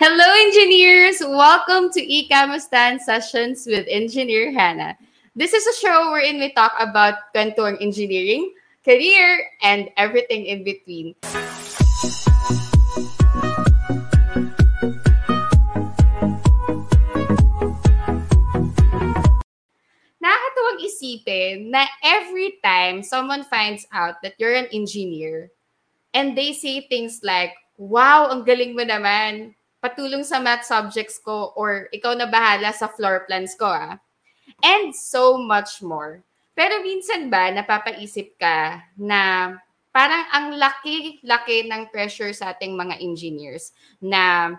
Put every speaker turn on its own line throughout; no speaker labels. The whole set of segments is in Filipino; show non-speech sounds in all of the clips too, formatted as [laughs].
Hello, engineers! Welcome to eCamustan Sessions with Engineer Hannah. This is a show wherein we talk about kwentuang engineering, career, and everything in between. Nakakatuwang isipin na every time someone finds out that you're an engineer and they say things like, wow, ang galing mo naman. Patulong sa math subjects ko or ikaw na bahala sa floor plans ko ah. And so much more. Pero minsan ba napapaisip ka na parang ang laki-laki ng pressure sa ating mga engineers na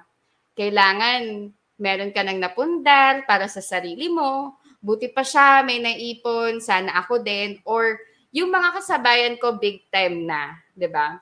kailangan meron ka ng napundar para sa sarili mo, buti pa siya, may naipon, sana ako din, or yung mga kasabayan ko big time na, 'di ba?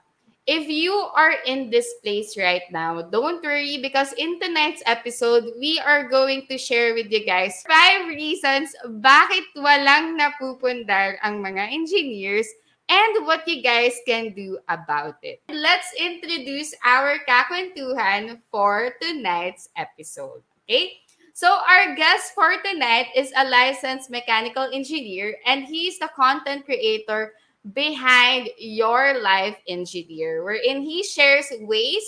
If you are in this place right now, don't worry because in tonight's episode, we are going to share with you guys five reasons bakit walang napupundar ang mga engineers and what you guys can do about it. Let's introduce our kakwentuhan for tonight's episode. Okay? So our guest for tonight is a licensed mechanical engineer and he's the content creator behind your life engineer, wherein he shares ways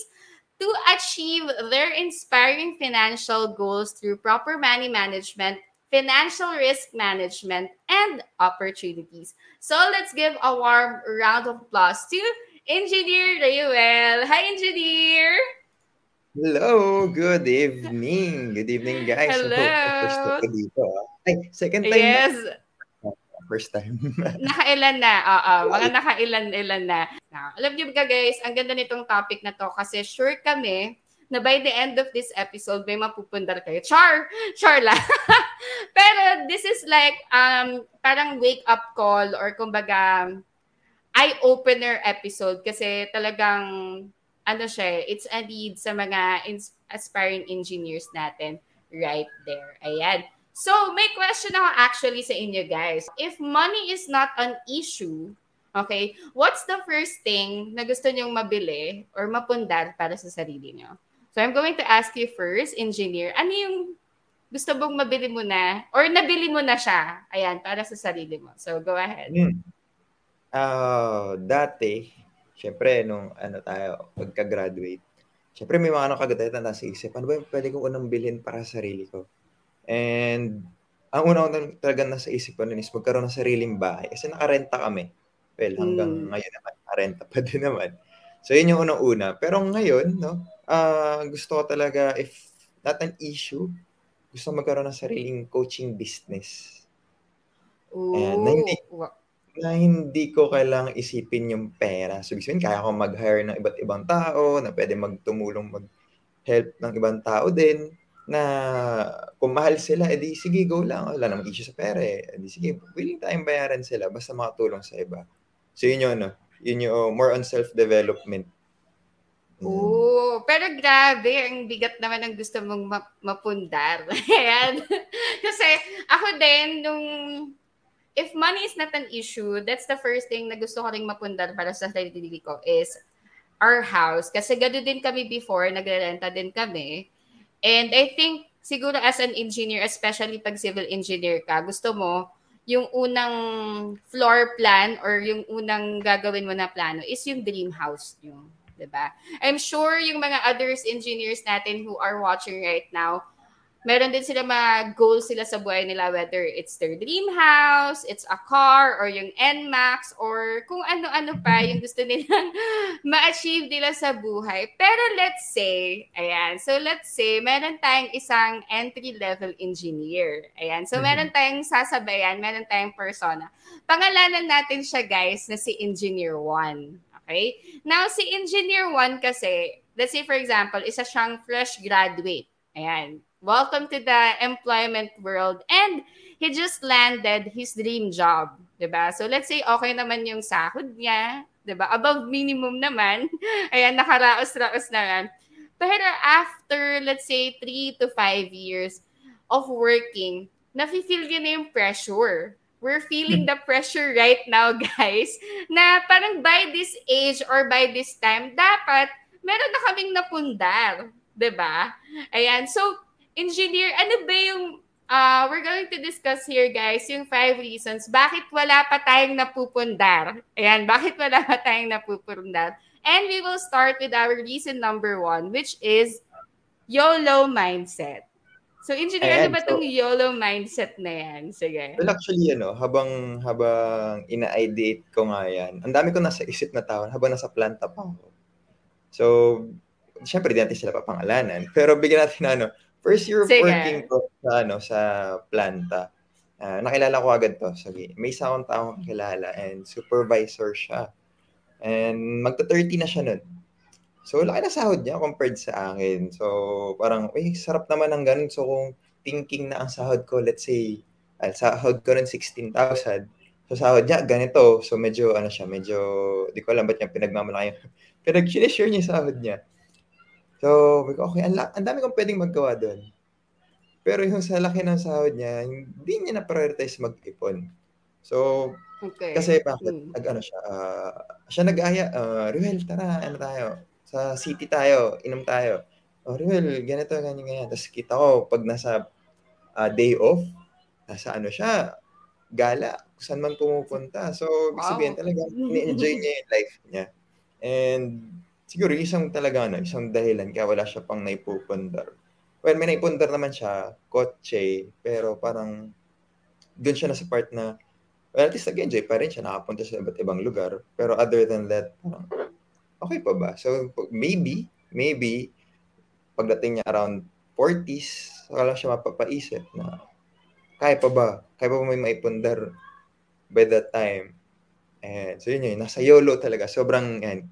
to achieve their inspiring financial goals through proper money management, financial risk management, and opportunities. So let's give a warm round of applause to Engineer Rayuel. Hi, Engineer!
Hello, good evening. Good evening, guys.
Hello.
First dito. ah. Ay, second time
Yes.
na. First time. [laughs]
Nakailan na, oo. Mga nakailan-ilan na. Now, alam niyo ba guys, ang ganda nitong topic na to kasi sure kami na by the end of this episode, may mapupundar kayo. Char! Char lang. [laughs] Pero this is like, um, parang wake-up call or kumbaga, eye-opener episode kasi talagang, ano siya, it's a need sa mga aspiring engineers natin right there. Ayan. So, may question ako actually sa inyo guys. If money is not an issue, okay, what's the first thing na gusto nyong mabili or mapundar para sa sarili nyo? So, I'm going to ask you first, engineer, ano yung gusto mong mabili mo na or nabili mo na siya, ayan, para sa sarili mo. So, go ahead.
Hmm. Ah, dati, syempre, nung ano tayo, pagka-graduate, syempre may mga ano kagad na nasa isip, ano ba yung pwede kong unang bilhin para sa sarili ko? And ang una ko talaga nasa isip ko nun is magkaroon ng sariling bahay. Kasi nakarenta kami. Well, hanggang
Mm.
ngayon naman, nakarenta pa [laughs] din naman. So, yun yung unang-una. Pero ngayon, no, ah gusto ko talaga, if not an issue, gusto magkaroon ng sariling coaching business. Ayan, na hindi,
Ooh.
na hindi ko kailangang isipin yung pera. So, ibig sabihin, kaya ko mag-hire ng iba't ibang tao na pwede magtumulong mag-help ng ibang tao din na kung mahal sila, edi sige, go lang. Wala namang issue sa pera eh. Edi sige, willing tayong bayaran sila basta makatulong sa iba. So, yun yung ano, yun yung more on self-development. Mm.
Oo, pero grabe, ang bigat naman ng gusto mong ma- mapundar. [laughs] Ayan. Kasi ako din, nung if money is not an issue, that's the first thing na gusto ko rin mapundar para sa sarili ko is our house. Kasi gano'n din kami before, nagrerenta din kami. And I think siguro as an engineer, especially pag civil engineer ka, gusto mo yung unang floor plan or yung unang gagawin mo na plano is yung dream house nyo. 'di ba? I'm sure yung mga others engineers natin who are watching right now, meron din sila mga goals sila sa buhay nila whether it's their dream house, it's a car or yung NMAX or kung ano-ano pa yung gusto nilang [laughs] ma-achieve nila sa buhay. Pero let's say, ayan, so let's say meron tayong isang entry-level engineer. Ayan, so
Mhm.
meron tayong sasabayan, meron tayong persona. Pangalanan natin siya guys na si Engineer 1. Okay? Now, si Engineer 1 kasi, let's say for example, isa siyang fresh graduate. Ayan. Welcome to the employment world. And he just landed his dream job. 'di ba? So let's say okay naman yung sahod niya. 'di ba? Above minimum naman. [laughs] Ayan, nakaraos-raos naman. Pero after, let's say, three to five years of working, nafe-feel niya na yung pressure. We're feeling the pressure right now, [laughs] guys, na parang by this age or by this time, dapat meron na kaming napundar. 'Diba? Ayan. So, engineer, ano ba yung uh, we're going to discuss here, guys, yung five reasons bakit wala pa tayong napupundar. Ayan, bakit wala pa tayong napupundar. And we will start with our reason number one, which is YOLO mindset. So, engineer, Ayan, ano ba itong so, YOLO mindset na yan? Sige.
Well, actually, ano, habang, habang ina-ideate ko nga yan, ang dami ko nasa isip na tao habang nasa planta pa ako. So, syempre, di natin sila papangalanan. Pero bigyan natin na, ano, first year of Sige. working ko sa, ano, sa planta, uh, nakilala ko agad to. So, may isa akong taong kakilala and supervisor siya. And magta-30 na siya nun. So, laki na sahod niya compared sa akin. So, parang, uy, sarap naman ng ganun. So, kung thinking na ang sahod ko, let's say, al sahod ko rin 16,000. So, sahod niya, ganito. So, medyo, ano siya, medyo, di ko alam ba't niya pinagmamalaki. [laughs] Pero share niya yung sahod niya. So, okay, ang, ang dami kong pwedeng maggawa doon. Pero yung sa laki ng sahod niya, hindi niya na-prioritize mag-ipon. So, okay. kasi bakit, hmm. nag, ano siya, uh, siya nag-aya, uh, Ruel, tara, ano tayo, sa city tayo, inom tayo. Oh, Ruel, ganito, ganyan, ganyan. Tapos kita ko, pag nasa uh, day off, nasa ano siya, gala, saan man pumupunta. So, wow. sabihin talaga, ni-enjoy niya yung life niya. And siguro isang talaga ano, isang dahilan kaya wala siya pang naipupundar. Well, may naipundar naman siya, kotse, pero parang doon siya na sa part na well, at least nag-enjoy pa rin siya, nakapunta sa iba't ibang lugar. Pero other than that, parang, okay pa ba? So, maybe, maybe, pagdating niya around 40s, saka siya mapapaisip na, kaya pa ba? Kaya pa ba may maipundar by that time? And so yun yun, nasa YOLO talaga. Sobrang, yan.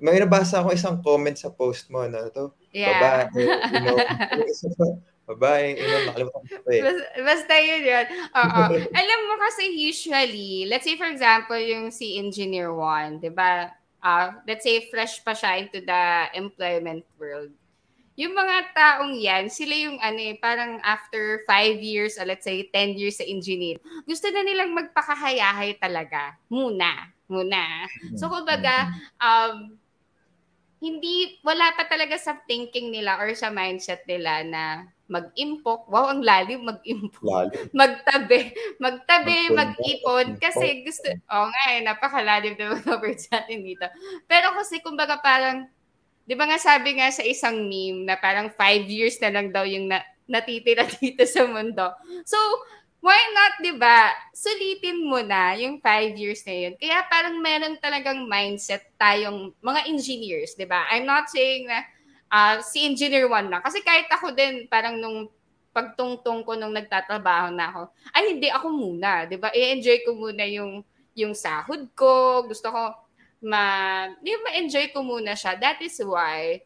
May nabasa ako isang comment sa post mo na to. Yeah. Babae, you know, [laughs] babae, you know, nakalimutan ko eh.
Basta, basta yun yun. Oo. [laughs] Alam mo kasi usually, let's say for example, yung si Engineer One, di ba? Uh, let's say fresh pa siya into the employment world yung mga taong yan, sila yung ano eh, parang after 5 years, or let's say 10 years sa engineer, gusto na nilang magpakahayahay talaga. Muna. Muna. So, kumbaga, um, hindi, wala pa talaga sa thinking nila or sa mindset nila na mag-impok. Wow, ang lalim mag-impok. Lalim. [laughs] Magtabi. Magtabi, mag-ipon. Kasi gusto, oh nga eh, napakalalim na mga [laughs] words natin dito. Pero kasi kumbaga parang, Di ba nga sabi nga sa isang meme na parang five years na lang daw yung na, natitira [laughs] dito sa mundo. So, why not, di ba? Sulitin mo na yung five years na yun. Kaya parang meron talagang mindset tayong mga engineers, di ba? I'm not saying na uh, si engineer one lang. Kasi kahit ako din, parang nung pagtungtong ko nung nagtatrabaho na ako, ay hindi ako muna, 'di ba? I-enjoy ko muna yung yung sahod ko, gusto ko ma, di ma-enjoy ko muna siya. That is why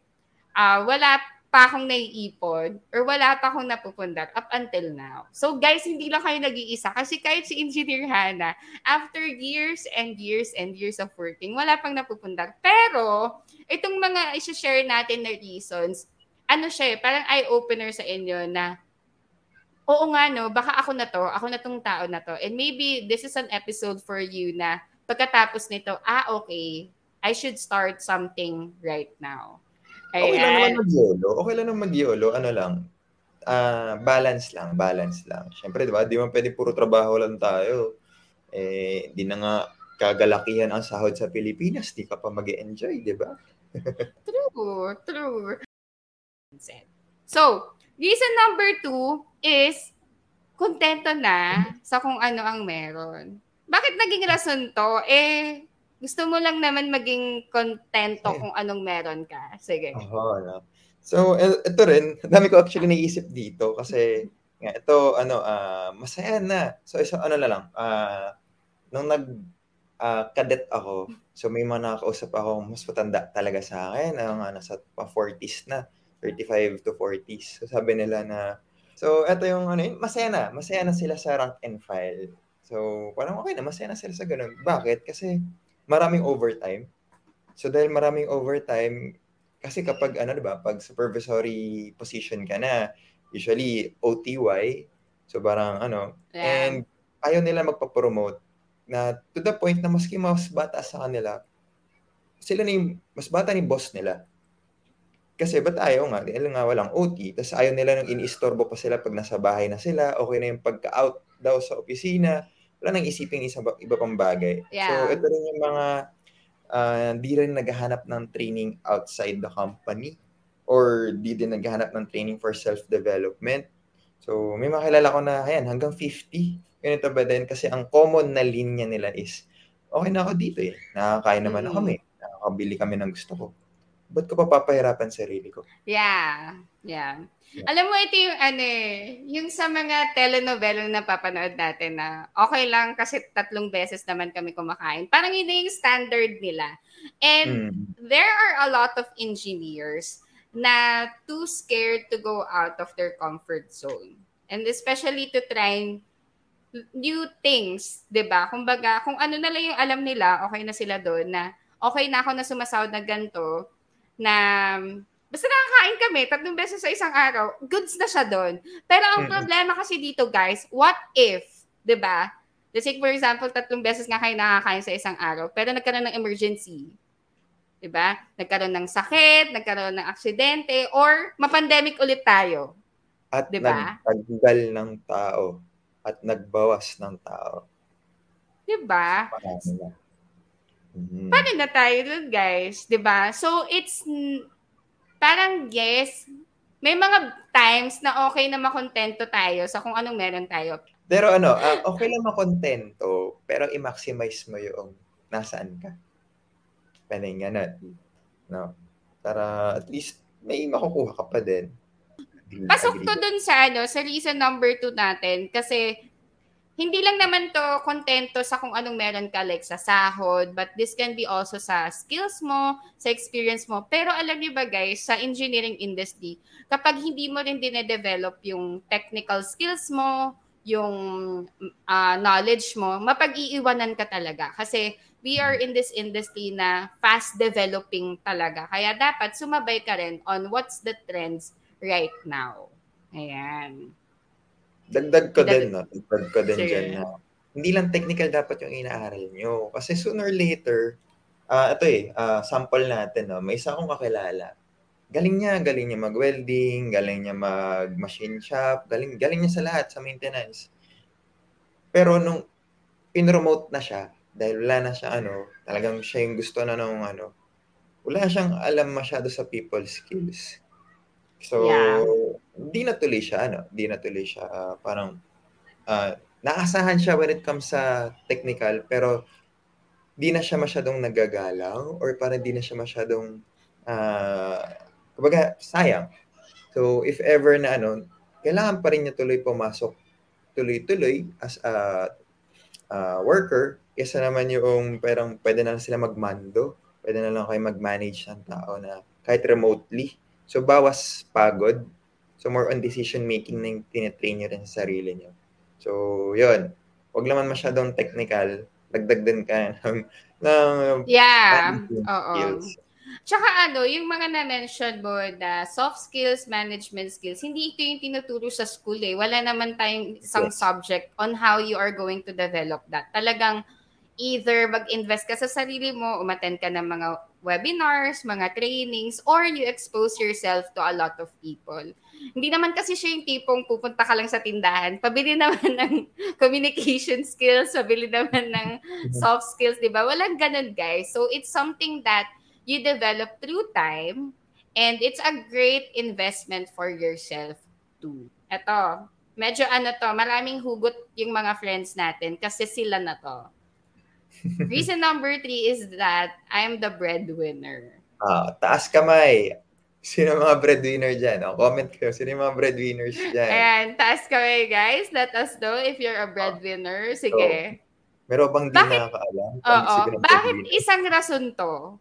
uh, wala pa akong naiipon or wala pa akong napupundar up until now. So guys, hindi lang kayo nag-iisa kasi kahit si Engineer Hana, after years and years and years of working, wala pang napupundar. Pero, itong mga isa-share natin na reasons, ano siya eh, parang eye-opener sa inyo na oo nga no, baka ako na to, ako na tong tao na to. And maybe this is an episode for you na pagkatapos nito, ah, okay, I should start something right now.
Ayan. Okay lang naman mag-YOLO. Okay lang naman mag-YOLO. Ano lang, uh, balance lang, balance lang. Siyempre, di ba, di man pwede puro trabaho lang tayo. Eh, di na nga kagalakihan ang sahod sa Pilipinas, di ka pa mag enjoy di ba? [laughs]
true, true. So, reason number two is kontento na sa kung ano ang meron bakit naging rason to? Eh, gusto mo lang naman maging kontento kung anong meron ka. Sige.
Oo, no. So, e, ito rin, [laughs] dami ko actually naisip dito kasi nga, ito, ano, uh, masaya na. So, isa, ano na lang, uh, nung nag uh, cadet ako, so may mga nakakausap ako mas matanda talaga sa akin, ang uh, nasa pa 40s na, 35 to 40s. So, sabi nila na, so, ito yung, ano, masaya na, masaya na sila sa rank and file. So, parang okay na, masaya na sila sa ganun. Bakit? Kasi maraming overtime. So, dahil maraming overtime, kasi kapag, ano, di ba, pag supervisory position ka na, usually OTY, so parang, ano, yeah. and ayaw nila magpa-promote na to the point na maski mas bata sa kanila, sila ni mas bata ni boss nila. Kasi ba't ayaw nga? Dahil nga walang OT. Tapos ayaw nila nung iniistorbo pa sila pag nasa bahay na sila. Okay na yung pagka-out daw sa opisina. Wala nang isipin isa, iba pang bagay.
Yeah.
So, ito rin yung mga uh, di rin naghahanap ng training outside the company or di din naghahanap ng training for self-development. So, may makilala ko na, ayan, hanggang 50. Ganito ba din? Kasi ang common na linya nila is, okay na ako dito eh. Nakakain naman mm. ako eh. Nakakabili kami ng gusto ko. Ba't ko pa papahirapan sarili ko?
Yeah. Yeah. yeah. Alam mo, ito yung ano eh, yung sa mga telenovela na napapanood natin na okay lang kasi tatlong beses naman kami kumakain. Parang yun yung standard nila. And mm. there are a lot of engineers na too scared to go out of their comfort zone. And especially to try new things, 'di ba? Kumbaga, kung ano na lang yung alam nila, okay na sila doon na okay na ako na sumasahod na ganto na basta nakakain kami tatlong beses sa isang araw, goods na siya doon. Pero ang problema kasi dito, guys, what if, 'di ba? Let's say, for example, tatlong beses nga kayo nakakain sa isang araw, pero nagkaroon ng emergency 'di ba? Nagkaroon ng sakit, nagkaroon ng aksidente or mapandemic ulit tayo.
At diba? nagtanggal ng tao at nagbawas ng tao.
'Di ba? Mm-hmm. Paano na tayo dun, guys? 'Di ba? So it's parang yes, may mga times na okay na makontento tayo sa kung anong meron tayo.
Pero ano, uh, okay lang makontento, pero i-maximize mo yung nasaan ka. Pwedeng ganun. No? Para at least may makukuha ka pa din.
Pasok to dun sa ano, sa reason number two natin kasi hindi lang naman to kontento sa kung anong meron ka like sa sahod, but this can be also sa skills mo, sa experience mo. Pero alam niyo ba guys, sa engineering industry, kapag hindi mo rin dine-develop yung technical skills mo, yung uh, knowledge mo, mapag-iiwanan ka talaga. Kasi we are in this industry na fast developing talaga. Kaya dapat sumabay ka rin on what's the trends right now. Ayan.
Dagdag ko din, no? Dagdag ko din dyan na hindi lang technical dapat yung inaaral nyo. Kasi sooner or later, uh, ito eh, uh, sample natin, no? may isa akong kakilala. Galing niya, galing niya mag-welding, galing niya mag-machine shop, galing, galing niya sa lahat, sa maintenance. Pero nung pinromote na siya, dahil wala na siya ano, talagang siya yung gusto na nung ano, wala siyang alam masyado sa people skills. So, yeah. Di natuloy siya, ano, di natuloy siya, uh, parang, uh, naasahan siya when it comes sa technical, pero di na siya masyadong nagagalaw or parang di na siya masyadong, uh, kumbaga, sayang. So, if ever na ano, kailangan pa rin niya tuloy pumasok tuloy-tuloy as a uh, worker Kesa naman yung parang pwede na lang sila magmando, pwede na lang kayo mag-manage ng tao na kahit remotely. So, bawas pagod. So, more on decision making na yung tinitrain nyo rin sa sarili nyo. So, yun. Huwag naman masyadong technical. Dagdag din ka [laughs] ng, ng
yeah. Oo. Tsaka ano, yung mga na-mention mo na soft skills, management skills, hindi ito yung tinuturo sa school eh. Wala naman tayong isang yes. subject on how you are going to develop that. Talagang either mag-invest ka sa sarili mo, umattend ka ng mga webinars, mga trainings, or you expose yourself to a lot of people. Hindi naman kasi siya yung tipong pupunta ka lang sa tindahan, pabili naman [laughs] ng communication skills, pabili naman ng mm-hmm. soft skills, di ba? Walang ganun, guys. So, it's something that you develop through time, and it's a great investment for yourself too. Ito, medyo ano to, maraming hugot yung mga friends natin kasi sila na to [laughs] Reason number three is that I'm the breadwinner.
Ah, taas kamay. Sino mga breadwinner dyan? Oh, comment kayo. Sino mga breadwinners dyan?
And taas kamay, guys. Let us know if you're a breadwinner. Sige.
So, meron bang di bakit, nakakaalam?
Oo. Bakit isang rason to?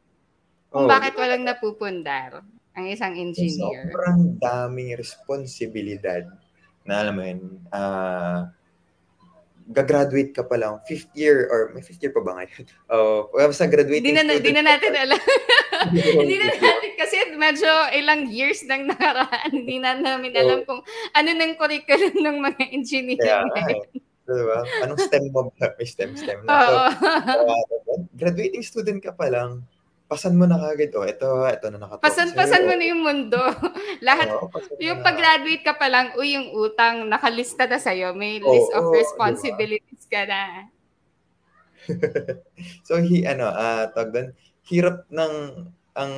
Kung oh, bakit walang napupundar ang isang engineer?
Sobrang daming responsibilidad na alam mo yun, uh, gagraduate ka pa lang, fifth year, or may fifth year pa ba ngayon? [laughs] Oh, uh, sa graduating
Hindi na, di na natin alam. [laughs] Hindi na natin, kasi medyo ilang years nang nakaraan, hindi na namin alam kung ano nang curriculum ng mga engineer.
Yeah, ngayon. Diba? Anong STEM mo ba? [laughs] May STEM, STEM na. So, uh, graduating student ka pa lang, pasan mo na kagad, oh, ito, ito na nakatoka
Pasan-pasan mo na yung mundo. [laughs] Lahat,
pasan mo
yung pag-graduate ka pa lang, uy, yung utang, nakalista na sa'yo. May list of
Oo,
responsibilities ka na. [laughs]
So, hi, ano, ah tawag doon, hirap ng, ang,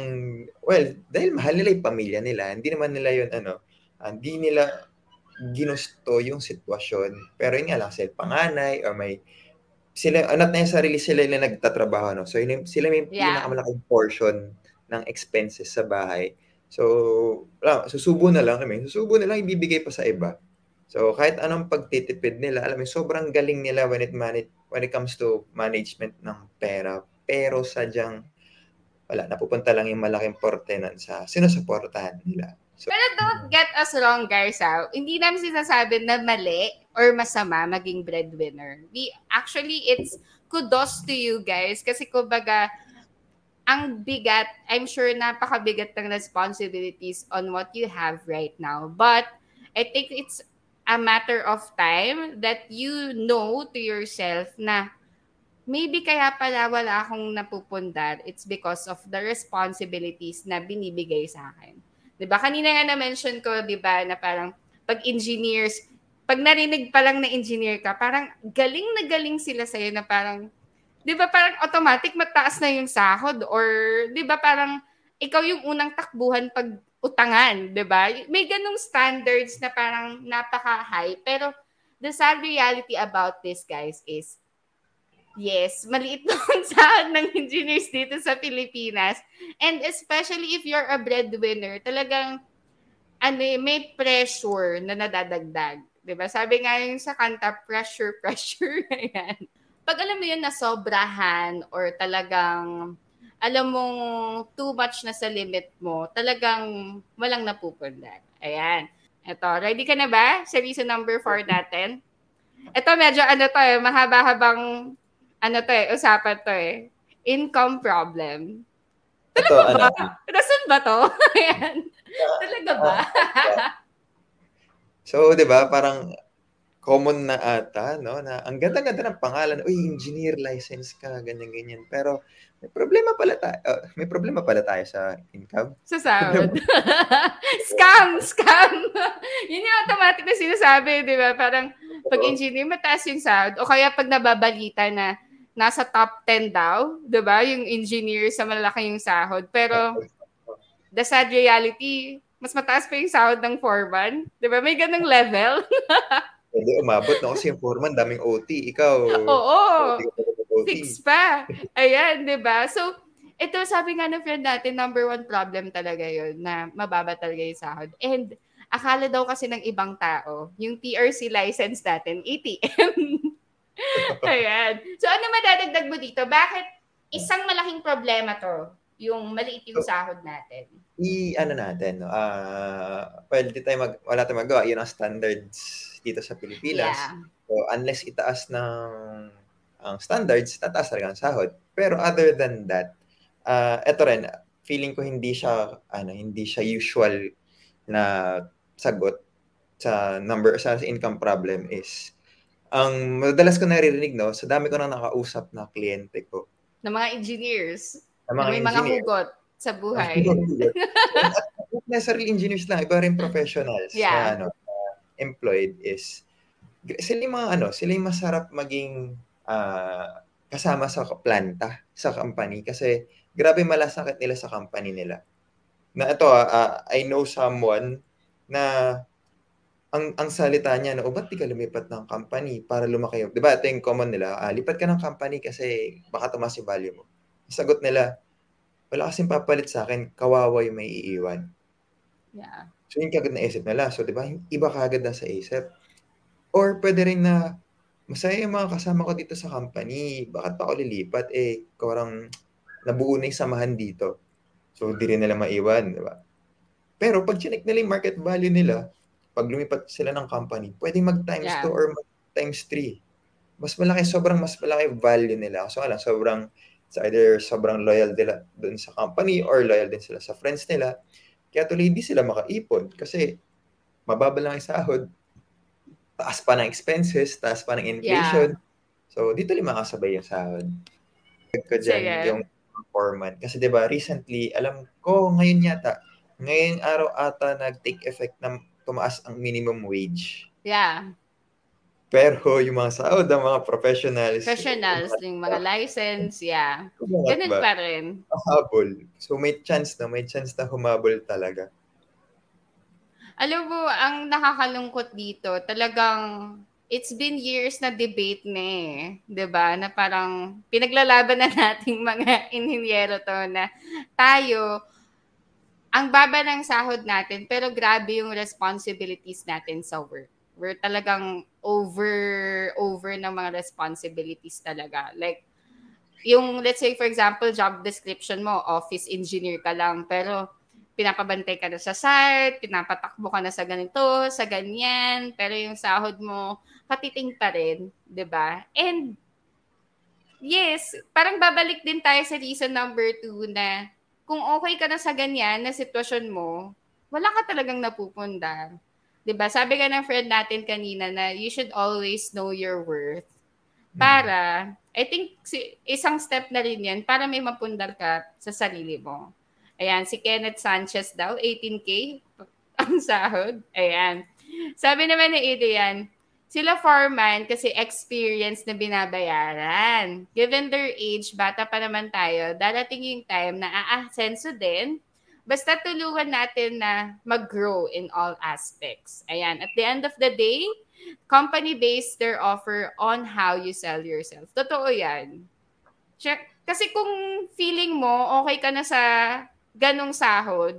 well, dahil mahal nila yung pamilya nila, hindi naman nila yun, ano, ah, hindi nila ginusto yung sitwasyon. Pero yun nga lang, sila panganay, or may, sila, na yung sarili sila yung nagtatrabaho, no? So, yun, sila may
Yeah.
pinakamalaking portion ng expenses sa bahay. So, wala, susubo na lang kami. Susubo na lang, ibibigay pa sa iba. So, kahit anong pagtitipid nila, alam mo, sobrang galing nila when it, manage, when it comes to management ng pera. Pero sadyang, wala, napupunta lang yung malaking porte nun sa sinusuportahan nila. So,
Pero don't get us wrong, guys. Ha? Hindi namin sinasabi na mali or masama maging breadwinner. We, actually, it's kudos to you guys. Kasi kumbaga, ang bigat, I'm sure napakabigat ng responsibilities on what you have right now. But I think it's a matter of time that you know to yourself na maybe kaya pala wala akong napupundar. It's because of the responsibilities na binibigay sa akin. 'Di ba? Kanina nga na-mention ko, 'di ba, na parang pag engineers, pag narinig pa lang na engineer ka, parang galing na galing sila sa'yo na parang, 'di ba, parang automatic mataas na yung sahod or 'di ba, parang ikaw yung unang takbuhan pag utangan, 'di ba? May ganung standards na parang napaka-high, pero the sad reality about this, guys, is Yes, maliit [laughs] lang ang sahod ng engineers dito sa Pilipinas. And especially if you're a breadwinner, talagang ano, eh, may pressure na nadadagdag. 'Di ba? Sabi nga yung sa kanta, pressure, pressure. [laughs] Ayan. Pag alam mo yun na sobrahan or talagang alam mong too much na sa limit mo, talagang walang napupundar. Ayan. Ito, ready ka na ba sa reason number 4 natin? Ito medyo ano to eh, mahaba-habang ano to eh, usapan to eh. Income problem.
ito, ano,
Rason ba to? [laughs] Ayan. Talaga ba?
So, di ba, parang common na ata, no? Na ang ganda-ganda ng pangalan, uy, engineer license ka, ganyan-ganyan. Pero may problema pala tayo, may problema pala tayo sa income.
Sa sahod. [laughs] scam! Scam! [laughs] Yun yung automatic na sinasabi, di ba? Parang pag engineer, mataas yung sahod. O kaya pag nababalita na nasa top 10 daw, di ba? Yung engineer sa malaki yung sahod. Pero the sad reality, mas mataas pa yung sahod ng foreman. Di ba? May ganong level. [laughs]
Hindi umabot no kasi yung foreman daming OT. Ikaw.
Oo.
OT.
Fix pa. Ayan, di ba? So, ito sabi nga ng friend natin, number one problem talaga yun, na mababa talaga yung sahod. And akala daw kasi ng ibang tao, yung TRC license natin, ATM. [laughs] Ayan. So, ano madadagdag mo dito? Bakit isang malaking problema to, yung maliit yung sahod natin?
i ano natin no? Ah well di tayo mag wala tayong magawa. Yun ang standards dito sa Pilipinas.
Yeah.
so unless itaas ng ang standards tataas talaga ang sahod. Pero other than that ah eto rin feeling ko hindi siya ano hindi siya usual na sagot sa number sa income problem is ang madalas ko naririnig no? Sa dami ko nang nakausap na kliyente ko.
Ng mga engineers,
na
na may mga
engineer.
hugot sa buhay. [laughs]
Not necessarily engineers lang, iba rin professionals
Yeah.
na ano, na employed is sila yung mga ano, sila yung masarap maging ah, kasama sa planta, sa company kasi grabe malasakit nila sa company nila. Na ito, ah, ah, I know someone na ang ang salita niya na, o ba't di ka lumipat ng company para lumaki? Di ba, ito yung common nila, ah, lipat ka ng company kasi baka tumaas yung value mo. Sagot nila, wala kasing papalit sa akin, kawawa yung may iiwan.
Yeah.
So, yun kagad naisip nila. So, di ba, iba kagad na sa isip. Or pwede rin na, masaya yung mga kasama ko dito sa company. Bakit pa ako lilipat? Eh, parang nabuo na yung samahan dito. So, di rin nila maiwan, di ba? Pero pag chinek nila yung market value nila, pag lumipat sila ng company, pwede mag times
Yeah.
2 or mag times 3. Mas malaki, sobrang mas malaki value nila. So, alam, sobrang, it's either sobrang loyal nila dun sa company or loyal din sila sa friends nila. Kaya tuloy hindi sila makaipon kasi mababa lang ang sahod, taas pa ng expenses, taas pa ng inflation. So, dito rin makasabay yung sahod. Ko dyan,
Sige.
yung foreman. Kasi ba recently, alam ko ngayon yata, ngayong araw ata nag-take effect na tumaas ang minimum wage.
Yeah.
Pero yung mga sahod ng mga professionals,
Professionals, yung mga license, yeah. Ganun
ba?
pa rin.
Habol. So may chance na, may chance na humabol talaga.
Alam mo, ang nakakalungkot dito, talagang it's been years na debate na eh. ba Na parang pinaglalaban na [laughs] nating mga inhinyero to na tayo, ang baba ng sahod natin, pero grabe yung responsibilities natin sa work. We're talagang over, over ng mga responsibilities talaga. Like, yung, let's say, for example, job description mo, office engineer ka lang, pero pinapabantay ka na sa site, pinapatakbo ka na sa ganito, sa ganyan, pero yung sahod mo, katiting pa rin, 'di ba? And yes, parang babalik din tayo sa reason number two na kung okay ka na sa ganyan na sitwasyon mo, wala ka talagang napupunda. 'Di ba? Sabi ka ng friend natin kanina na you should always know your worth. Para, I think si, isang step na rin yan para may mapundar ka sa sarili mo. Ayan, si Kenneth Sanchez daw, 18K [laughs] ang sahod. Ayan. Sabi naman ni Adrian, sila foreman kasi experience na binabayaran. Given their age, bata pa naman tayo, darating yung time na aasenso din. Basta tulungan natin na mag-grow in all aspects. Ayan, at the end of the day, company based their offer on how you sell yourself. Totoo yan. Kasi kung feeling mo okay ka na sa ganong sahod,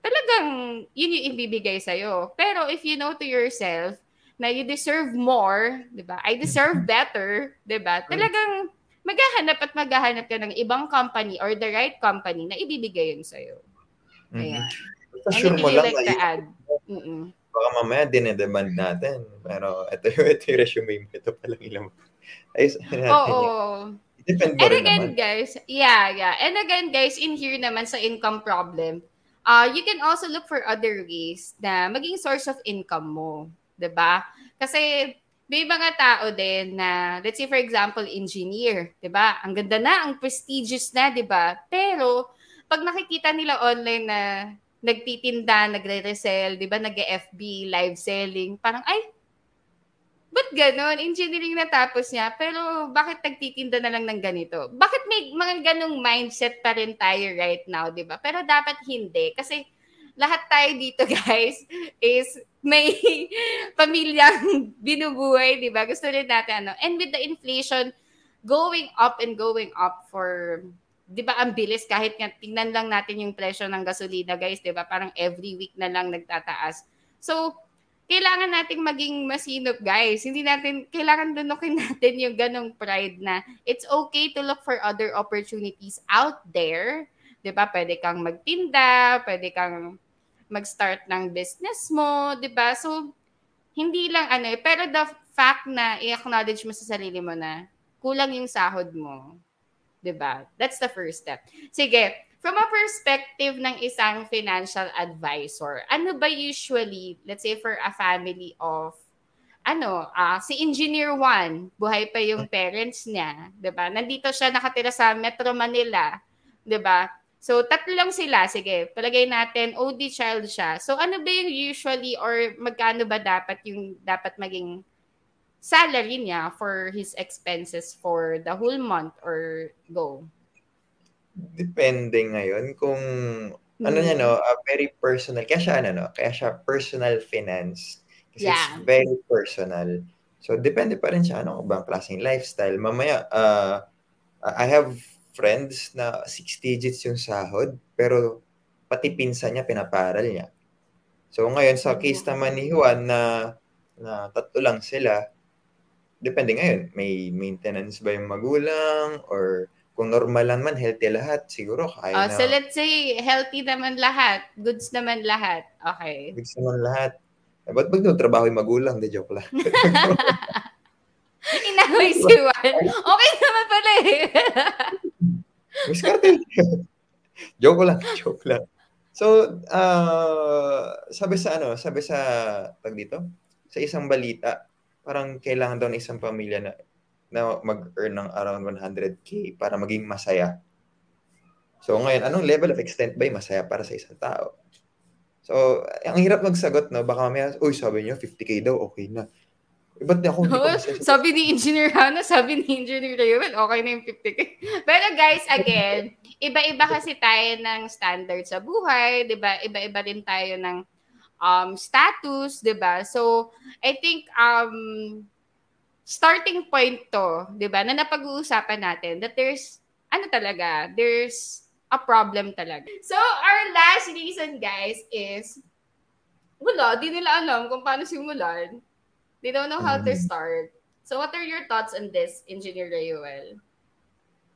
talagang yun yung ibibigay sa'yo. Pero if you know to yourself na you deserve more, di ba? I deserve [laughs] better, di ba? Talagang maghahanap at maghahanap ka ng ibang company or the right company na ibibigay yun sa'yo. Ayan.
Mm-hmm. Sure mo lang
like to add. Mm-mm.
Baka mamaya dinedemand natin. Pero ito, ito yung resume mo. Ito palang ilang. Ayos [laughs] natin
Oo.
yun. Depende
And again,
naman.
guys, yeah, yeah. And again, guys, in here naman sa income problem, uh, you can also look for other ways na maging source of income mo. 'di ba? Kasi may mga tao din na, let's say for example, engineer, 'di ba? Ang ganda na, ang prestigious na, 'di ba? Pero pag nakikita nila online na nagtitinda, nagre-resell, 'di ba? Nag-FB, live selling, parang ay Ba't ganon? Engineering na tapos niya, pero bakit nagtitinda na lang ng ganito? Bakit may mga ganong mindset pa rin tayo right now, di ba? Pero dapat hindi. Kasi lahat tayo dito, [laughs] guys, is may [laughs] pamilyang binubuhay, di ba? Gusto rin natin, ano. And with the inflation going up and going up for, di ba, ang bilis kahit nga tingnan lang natin yung presyo ng gasolina, guys, di ba? Parang every week na lang nagtataas. So, kailangan nating maging masinop, guys. Hindi natin, kailangan dunukin [laughs] natin yung ganong pride na it's okay to look for other opportunities out there. Di ba? Pwede kang magtinda, pwede kang mag-start ng business mo, di ba? So, hindi lang ano eh, pero the fact na i-acknowledge mo sa sarili mo na kulang yung sahod mo, di ba? That's the first step. Sige, from a perspective ng isang financial advisor, ano ba usually, let's say for a family of, ano, uh, si Engineer One, buhay pa yung parents niya, 'di ba? Nandito siya nakatira sa Metro Manila, 'di ba? So tatlo lang sila, sige, palagay natin OD child siya. So ano ba yung usually or magkano ba dapat yung dapat maging salary niya for his expenses for the whole month or go?
Depende ngayon kung ano niya no, uh, very personal. Kaya siya ano no, kaya siya personal finance. Kasi
Yeah.
it's very personal. So depende pa rin siya ano bang klaseng lifestyle. Mamaya uh, I have friends na six digits yung sahod pero pati pinsan niya pinaparal niya. So ngayon sa case naman ni Juan na na tatlo lang sila, depende ngayon, may maintenance ba yung magulang or kung normal lang man, healthy lahat, siguro kaya
Oh,
na.
so let's say healthy naman lahat, goods naman lahat. Okay.
Gusto naman lahat. Eh, ba't magtatrabaho yung magulang? Di joke lang. [laughs]
Inaway si Juan. Okay naman pala eh. [laughs]
Miss Cartel. joke lang, joke lang. So, uh, sabi sa ano, sabi sa tag dito, sa isang balita, parang kailangan daw ng isang pamilya na na mag-earn ng around 100k para maging masaya. So ngayon, anong level of extent ba yung masaya para sa isang tao? So, ang hirap magsagot, no? Baka mamaya, uy, sabi niyo, 50k daw, okay na. Iba't ako, hindi sa-
sabi ni Engineer Hana, sabi ni Engineer Rayuel, okay na yung 50k. Pero guys, again, iba-iba kasi tayo ng standard sa buhay, 'di ba? Iba-iba din tayo ng um status, 'di ba? So, I think um starting point to, 'di ba? Na napag-uusapan natin that there's ano talaga, there's a problem talaga. So, our last reason, guys, is wala, di nila alam kung paano simulan. They don't know how to
Mm.
start. So, what are your thoughts on this, Engineer Rayuel?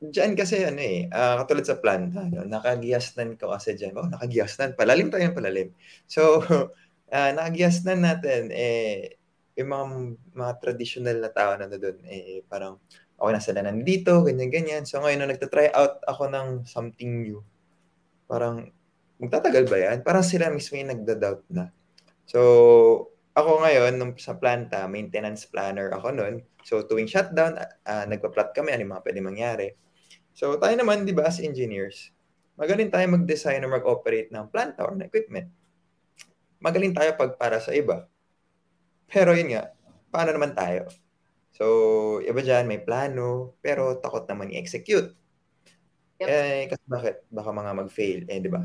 Diyan kasi ano eh, ah, katulad sa planta, no? nakagiyasnan ko kasi dyan. Oh, nakagiyasnan. Palalim tayo ng palalim. So, [laughs] ah, nakagiyasnan natin, eh, yung mga, mga traditional na tao na doon, eh, parang, okay na sila nandito, ganyan-ganyan. So, ngayon, nung nagtatry out ako ng something new, parang, magtatagal ba yan? Parang sila mismo yung nagda-doubt na. So, ako ngayon, nung sa planta, maintenance planner ako noon. So, tuwing shutdown, ah, nagpa-plot kami ano yung mga pwede mangyari. So, tayo naman, di ba, as engineers, magaling tayo mag-design or mag-operate ng planta or ng equipment. Magaling tayo pag para sa iba. Pero yun nga, paano naman tayo? So, iba dyan, may plano, pero takot naman i-execute.
Yep.
Eh, kasi bakit? Baka mga mag-fail. Eh, di ba?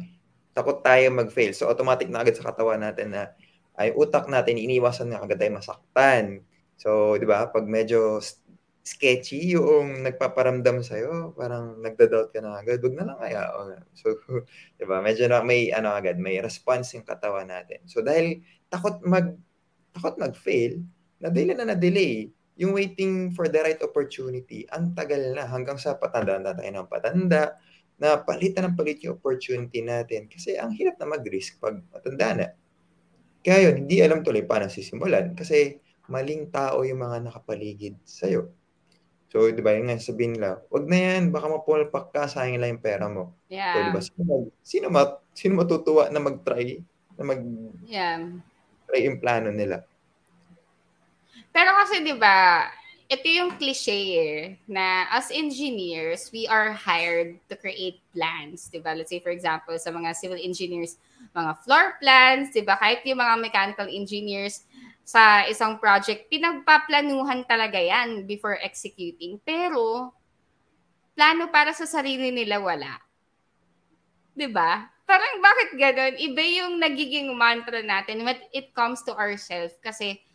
Takot tayo mag-fail. So, automatic na agad sa katawan natin na ay utak natin, iniiwasan na agad tayo masaktan. So, di ba, pag medyo sketchy yung nagpaparamdam sa'yo, parang nagda-doubt ka na agad, wag na lang kaya. So, [laughs] di ba, medyo na may ano agad, may response yung katawan natin. So, dahil takot mag takot mag-fail, na-delay na na-delay. Yung waiting for the right opportunity, ang tagal na hanggang sa patanda na tayo ng patanda, na palitan ng palit yung opportunity natin. Kasi ang hirap na mag-risk pag matanda na. Kaya yun, hindi alam tuloy paano sisimulan. Kasi maling tao yung mga nakapaligid sa'yo. So, di ba, yung nga sabihin nila, wag na yan, baka mapulpak ka, sayang lang yung pera mo. So, di
Yeah.
ba, sino, mag- sino, mat- sino matutuwa na mag-try, na mag-try
Yeah.
yung plano nila?
Pero kasi 'di ba, ito yung cliche eh, na as engineers, we are hired to create plans, 'di ba? Let's say for example, sa mga civil engineers, mga floor plans, 'di ba? Kahit yung mga mechanical engineers sa isang project, pinagpaplanuhan talaga 'yan before executing. Pero plano para sa sarili nila wala. 'Di ba? Parang bakit ganun? Iba yung nagiging mantra natin when it comes to ourselves kasi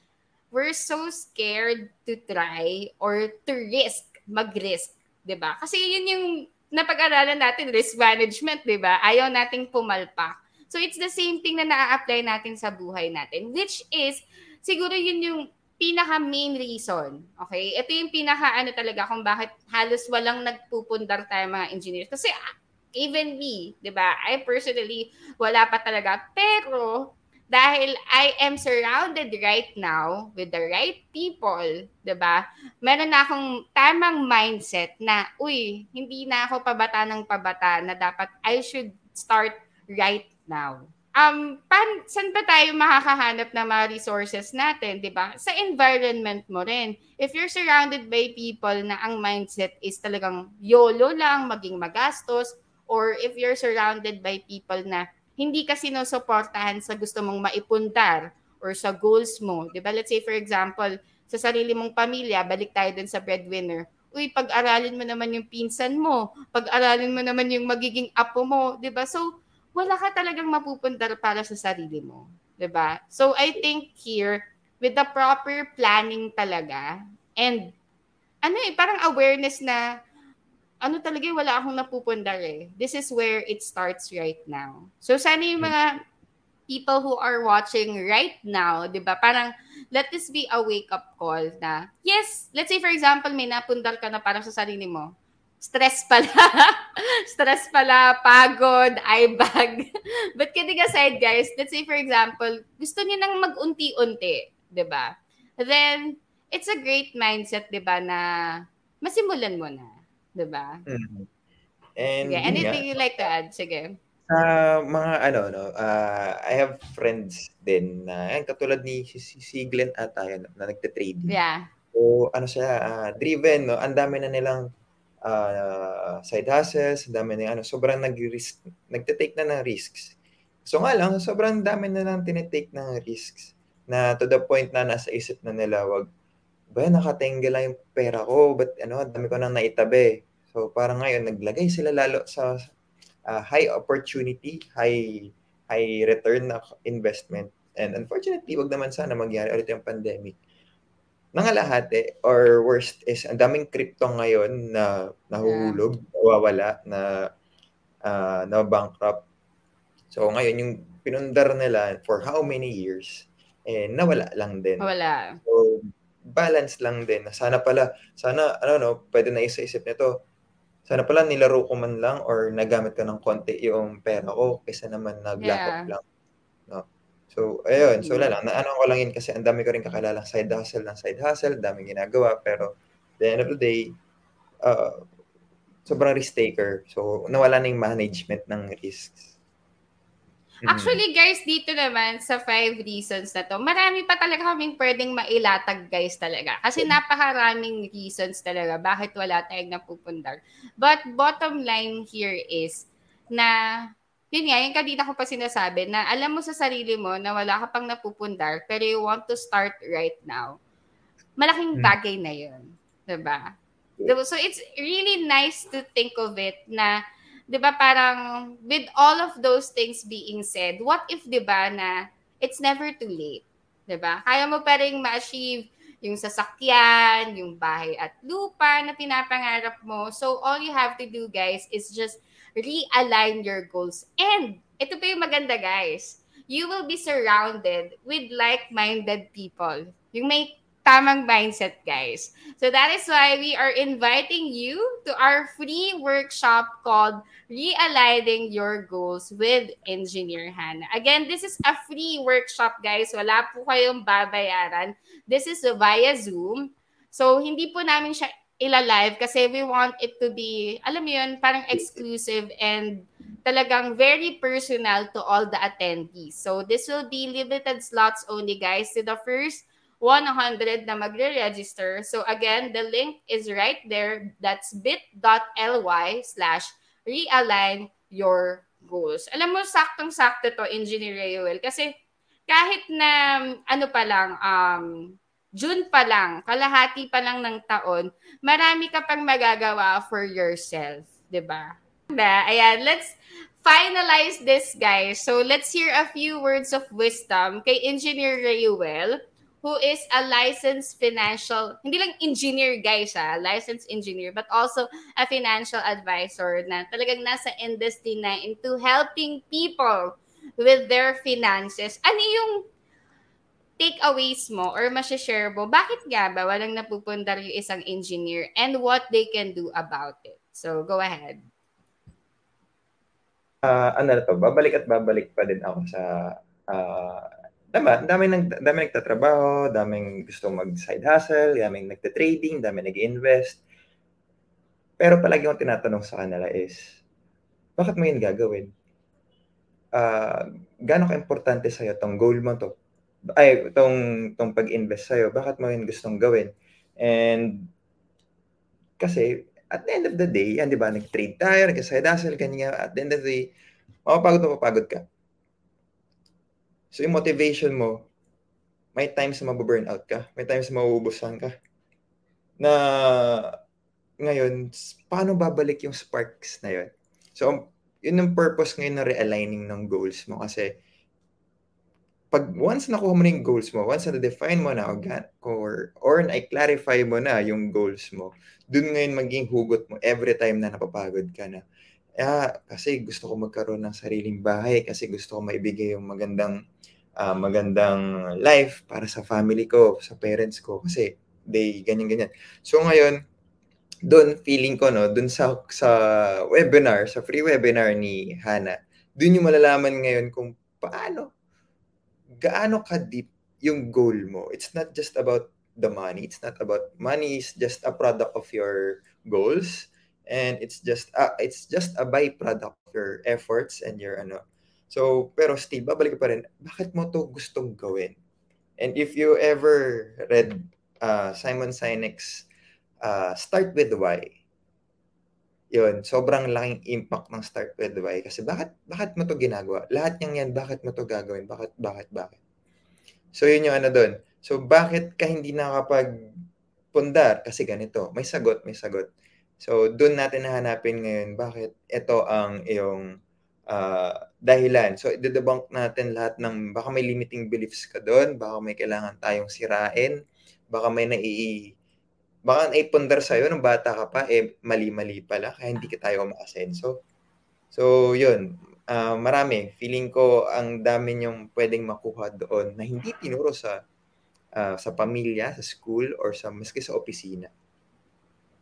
we're so scared to try or to risk, mag-risk, 'di ba? Kasi yun yung napag-aralan natin, risk management, 'di ba? Ayaw nating pumalpak. So it's the same thing na na-apply natin sa buhay natin, which is siguro yun yung pinaka main reason. Okay? Ito yung pinaka ano talaga kung bakit halos walang nagpupundar tayo mga engineers. Kasi ah, even me, 'di ba? I personally wala pa talaga. Pero dahil I am surrounded right now with the right people, 'di ba? Meron na akong tamang mindset na, uy, hindi na ako pabata ng pabata na dapat I should start right now. Um, pan, saan ba tayo makakahanap ng mga resources natin, 'di ba? Sa environment mo rin. If you're surrounded by people na ang mindset is talagang YOLO lang, maging magastos, or if you're surrounded by people na hindi ka sinusuportahan sa gusto mong maipundar or sa goals mo. 'Di ba? Let's say for example, sa sarili mong pamilya, balik tayo dun sa breadwinner. Uy, pag-aralin mo naman yung pinsan mo, pag-aralin mo naman yung magiging apo mo, 'di ba? So, wala ka talagang mapupundar para sa sarili mo, 'di ba? So, I think here with the proper planning talaga and ano eh, parang awareness na ano talaga eh, wala akong napupundar eh. This is where it starts right now. So sana yung mga people who are watching right now, 'di ba? Parang let this be a wake up call na yes, let's say for example may napundar ka na parang sa sarili mo. Stress pala. [laughs] Stress pala, pagod, eye bag. [laughs] But kidding aside, guys, let's say for example, gusto niyo nang mag-unti-unti, 'di ba? Then it's a great mindset, 'di ba, na masimulan mo na, 'di ba?
Mhm. And
Sige, anything you like to add? Sige.
sa mga ano no, ah, I have friends din na yan, katulad ni si, Glenn ata yan, na nagte-trading.
Yeah.
So ano siya, ah, driven no, ang dami na nilang uh, side hustles, ang dami na ano, sobrang nag-risk, nagte-take na ng risks. So nga lang, sobrang dami na lang tinitake ng risks na to the point na nasa isip na nila, wag, ba, nakatenga lang yung pera ko, but ano, dami ko nang naitabi. So parang ngayon, naglagay sila lalo sa uh, high opportunity, high high return na investment. And unfortunately, wag naman sana mangyari ulit yung pandemic nangalahati or worst is ang daming crypto ngayon na nahuhulog, yeah. nawawala, na uh, na bankrupt. So ngayon yung pinundar nila for how many years eh nawala lang din.
Wala.
So balance lang din. Sana pala sana ano no, pwede na isa-isip nito. Sana pala nilaro ko man lang or nagamit ko ng konti yung pera ko kaysa naman nag-laptop yeah. lang. No. So, ayun. So, wala lang. Naano ko lang yun kasi ang dami ko rin kakalalang side hustle ng side hustle. daming ginagawa. Pero, the end of the day, uh, sobrang risk taker. So, nawala na yung management ng risks.
Mm-hmm. Actually, guys, dito naman sa five reasons na to, marami pa talaga kaming pwedeng mailatag, guys, talaga. Kasi napakaraming reasons talaga bakit wala tayong napupundar. But bottom line here is na yun nga, yung kanina ko pa sinasabi na alam mo sa sarili mo na wala ka pang napupundar pero you want to start right now. Malaking hmm. bagay na yun. Diba? diba? So it's really nice to think of it na 'di ba parang with all of those things being said, what if 'di ba na it's never too late, 'di ba? Kaya mo pa ring ma-achieve yung sasakyan, yung bahay at lupa na pinapangarap mo. So all you have to do guys is just realign your goals. And ito pa yung maganda guys. You will be surrounded with like-minded people. Yung may tamang mindset, guys. So that is why we are inviting you to our free workshop called Realigning Your Goals with Engineer Hannah. Again, this is a free workshop, guys. Wala po kayong babayaran. This is via Zoom. So, hindi po namin siya ila-live kasi we want it to be, alam mo yun, parang exclusive and talagang very personal to all the attendees. So this will be limited slots only guys to the first 100 na magre-register. So again, the link is right there. That's bit.ly slash realign your goals. Alam mo, saktong-sakto to, Engineer Rayuel. Kasi kahit na ano pa lang, um, June pa lang, kalahati pa lang ng taon, marami ka pang magagawa for yourself, 'di ba? Ayan, let's finalize this, guys. So, let's hear a few words of wisdom kay Engineer Rayuel, who is a licensed financial, hindi lang engineer, guys, ha, licensed engineer, but also a financial advisor na talagang nasa industry na into helping people with their finances. Ano yung takeaways mo or share mo, bakit nga ba walang napupundar yung isang engineer and what they can do about it? So, go ahead.
Uh, ano na to, babalik at babalik pa din ako sa uh, Tama, dami nang dami nagtatrabaho, daming gusto mag-side hustle, daming nagte-trading, dami nag-invest. Pero palagi kong tinatanong sa kanila is, bakit mo yun gagawin? Uh, gaano ka-importante sa'yo tong goal mo to? ay, itong, itong pag-invest sa'yo, bakit mo yun gustong gawin? And, kasi, at the end of the day, yan, di ba, nag-trade tayo, nag-side hustle, kanya, at the end of the day, mapapagod mapapagod ka. So, yung motivation mo, may times na mababurn out ka, may times na mauubusan ka, na ngayon, paano babalik yung sparks na yun? So, yun yung purpose ngayon na realigning ng goals mo kasi pag once nakuha mo na yung goals mo, once na-define mo na or, or na-clarify mo na yung goals mo, dun ngayon maging hugot mo every time na napapagod ka na. Ah, kasi gusto ko magkaroon ng sariling bahay kasi gusto ko maibigay yung magandang uh, magandang life para sa family ko, sa parents ko kasi they ganyan ganyan. So ngayon, doon feeling ko no, doon sa sa webinar, sa free webinar ni Hana, doon yung malalaman ngayon kung paano gaano ka-deep yung goal mo. It's not just about the money. It's not about money is just a product of your goals and it's just uh, it's just a byproduct of your efforts and your ano. So, pero still, babalik pa rin, bakit mo to gustong gawin? And if you ever read uh, Simon Sinek's uh, Start with Why, yun, sobrang laking impact ng Start with Why. Kasi bakit, bakit mo to ginagawa? Lahat niyang yan, bakit mo to gagawin? Bakit, bakit, bakit? So, yun yung ano doon. So, bakit ka hindi nakapag pundar? Kasi ganito. May sagot, may sagot. So, doon natin nahanapin ngayon bakit ito ang iyong uh, dahilan. So, i-debunk natin lahat ng baka may limiting beliefs ka doon, baka may kailangan tayong sirain, baka may nai baka naipundar sa'yo nung bata ka pa, eh, mali-mali pala, kaya hindi ka tayo umaasenso. So, yun. Uh, marami. Feeling ko ang dami niyong pwedeng makuha doon na hindi tinuro sa uh, sa pamilya, sa school, or sa maski sa opisina.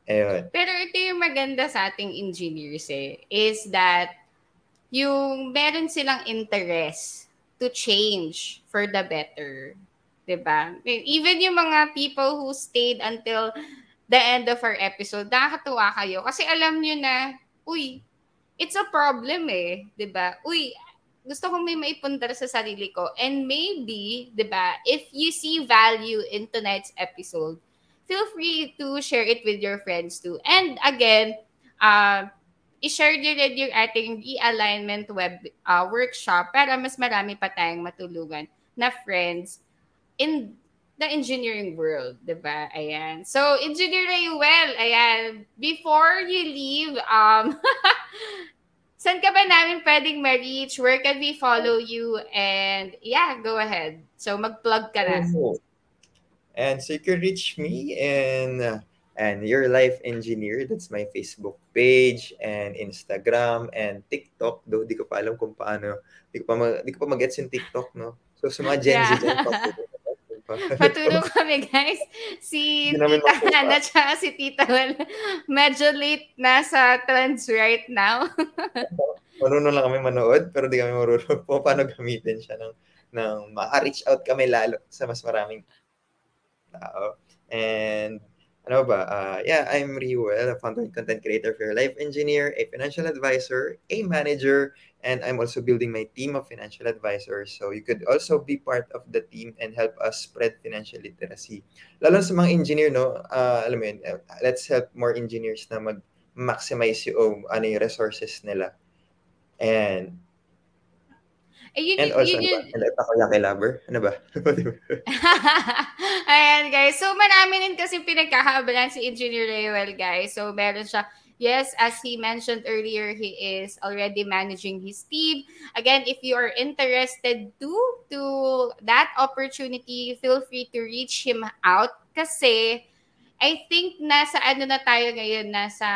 Ayun.
Pero ito yung maganda sa ating engineers eh, is that yung meron silang interest to change for the better. 'di ba? Even yung mga people who stayed until the end of our episode, nakakatuwa kayo kasi alam niyo na, uy, it's a problem eh, 'di ba? Uy, gusto kong may maipundar sa sarili ko. And maybe, 'di ba, if you see value in tonight's episode, feel free to share it with your friends too. And again, uh, i-share nyo rin yung ating e-alignment web uh, workshop para mas marami pa tayong matulungan na friends in the engineering world, di ba? Ayan. So, engineer well, ayan. Before you leave, um, [laughs] saan ka ba namin pwedeng ma-reach? Where can we follow you? And yeah, go ahead. So, mag-plug ka na. Oh.
And so you can reach me in uh, and your life engineer that's my facebook page and instagram and tiktok though di ko pa alam kung paano di ko pa mag, di ko pa mag-gets in tiktok no so sa mga Gen Z yeah. [laughs]
Patulong kami, guys. Si Tita Hana at si Tita Well, medyo late na sa trends right now. [laughs]
marunong lang kami manood, pero di kami marunong po paano gamitin siya ng, ng ma-reach out kami lalo sa mas maraming tao. And ano ba? Uh, yeah, I'm Riwell, a founder and content creator for Life Engineer, a financial advisor, a manager, and I'm also building my team of financial advisors. So you could also be part of the team and help us spread financial literacy. Lalo sa mga engineer, no, uh, alam mo yun, uh, let's help more engineers na mag-maximize yung ano yung resources nila. And
eh, yun,
And also,
yun, yun,
ano ba? ako yung lover? Ano ba? [laughs] [laughs]
Ayan, guys. So, marami rin kasi pinagkakabalan si Engineer Rayuel, guys. So, meron siya Yes, as he mentioned earlier, he is already managing his team. Again, if you are interested to to that opportunity, feel free to reach him out kasi I think nasa ano na tayo ngayon, nasa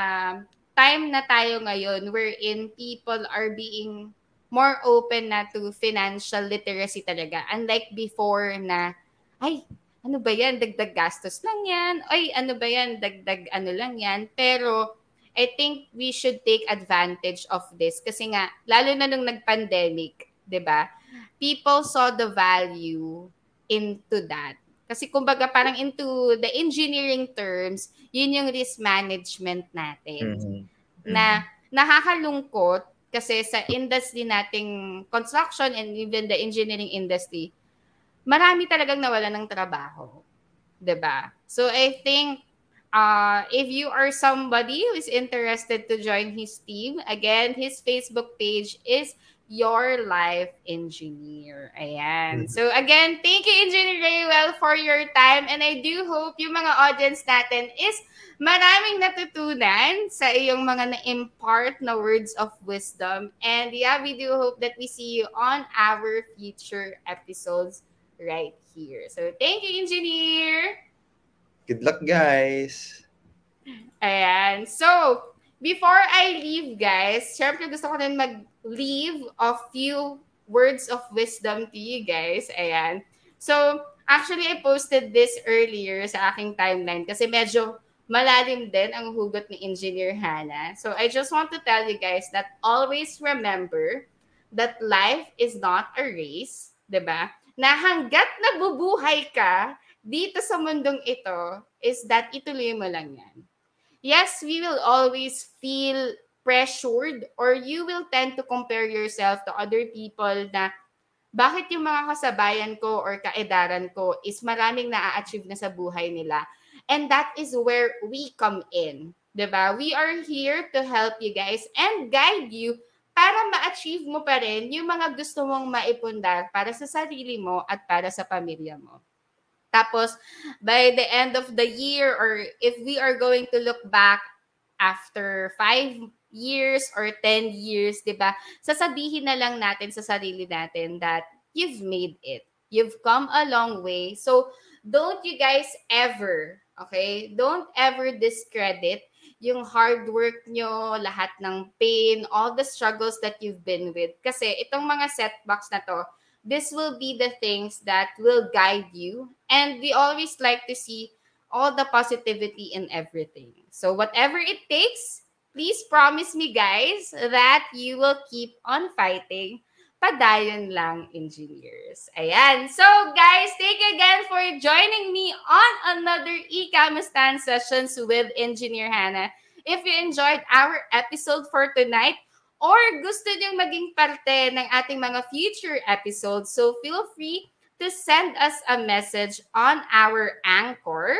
time na tayo ngayon wherein people are being more open na to financial literacy talaga. Unlike before na, ay, ano ba yan? Dagdag gastos lang yan. Ay, ano ba yan? Dagdag ano lang yan. Pero, I think we should take advantage of this kasi nga lalo na nung nag-pandemic, 'di ba? People saw the value into that. Kasi kumbaga parang into the engineering terms, yun yung risk management natin. Mm-hmm. Na nakakalungkot kasi sa industry nating construction and even the engineering industry, marami talagang nawala ng trabaho. ba? So I think Uh, if you are somebody who is interested to join his team, again, his Facebook page is Your Life Engineer. Ayan. Mm-hmm. So again, thank you, Engineer Raywell, for your time. And I do hope yung mga audience natin is maraming natutunan sa iyong mga na-impart na words of wisdom. And yeah, we do hope that we see you on our future episodes right here. So thank you, Engineer.
Good luck, guys!
Ayan. So, before I leave, guys, syempre gusto ko rin mag-leave a few words of wisdom to you guys. Ayan. So, actually, I posted this earlier sa aking timeline kasi medyo malalim din ang hugot ni Engineer Hannah. So, I just want to tell you guys that always remember that life is not a race, ba? Na hangga't nabubuhay ka, dito sa mundong ito is that ituloy mo lang yan. Yes, we will always feel pressured or you will tend to compare yourself to other people na bakit yung mga kasabayan ko or kaedaran ko is maraming na-achieve na sa buhay nila. And that is where we come in. 'Diba? We are here to help you guys and guide you para ma-achieve mo pa rin yung mga gusto mong maipundar para sa sarili mo at para sa pamilya mo. Tapos, by the end of the year or if we are going to look back after five years or 10 years, di ba? Sasabihin na lang natin sa sarili natin that you've made it. You've come a long way. So, don't you guys ever, okay? Don't ever discredit yung hard work nyo, lahat ng pain, all the struggles that you've been with. Kasi itong mga setbacks na to, this will be the things that will guide you. And we always like to see all the positivity in everything. So whatever it takes, please promise me guys that you will keep on fighting padayon lang engineers. Ayan. So guys, thank you again for joining me on another e-Kamustan sessions with Engineer Hannah. If you enjoyed our episode for tonight, or gusto niyong maging parte ng ating mga future episodes, so feel free to send us a message on our Anchor,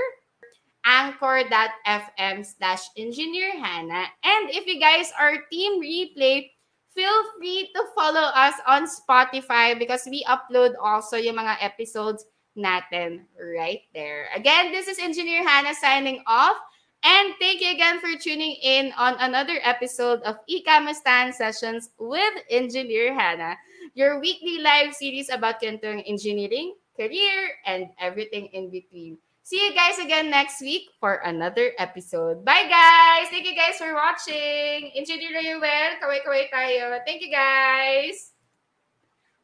anchor.fm slash engineer Hannah. And if you guys are Team Replay, feel free to follow us on Spotify because we upload also yung mga episodes natin right there. Again, this is Engineer Hannah signing off. And thank you again for tuning in on another episode of Ikamustan Sessions with Engineer Hannah, your weekly live series about kentuang engineering, career, and everything in between. See you guys again next week for another episode. Bye guys! Thank you guys for watching. Engineer well. Kaway-kaway tayo. Thank you guys!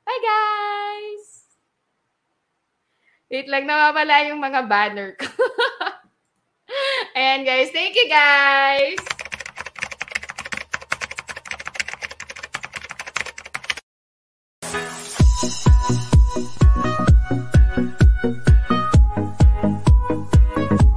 Bye guys! Wait lang, nawawala yung mga banner ko. [laughs] Ayan guys, thank you guys!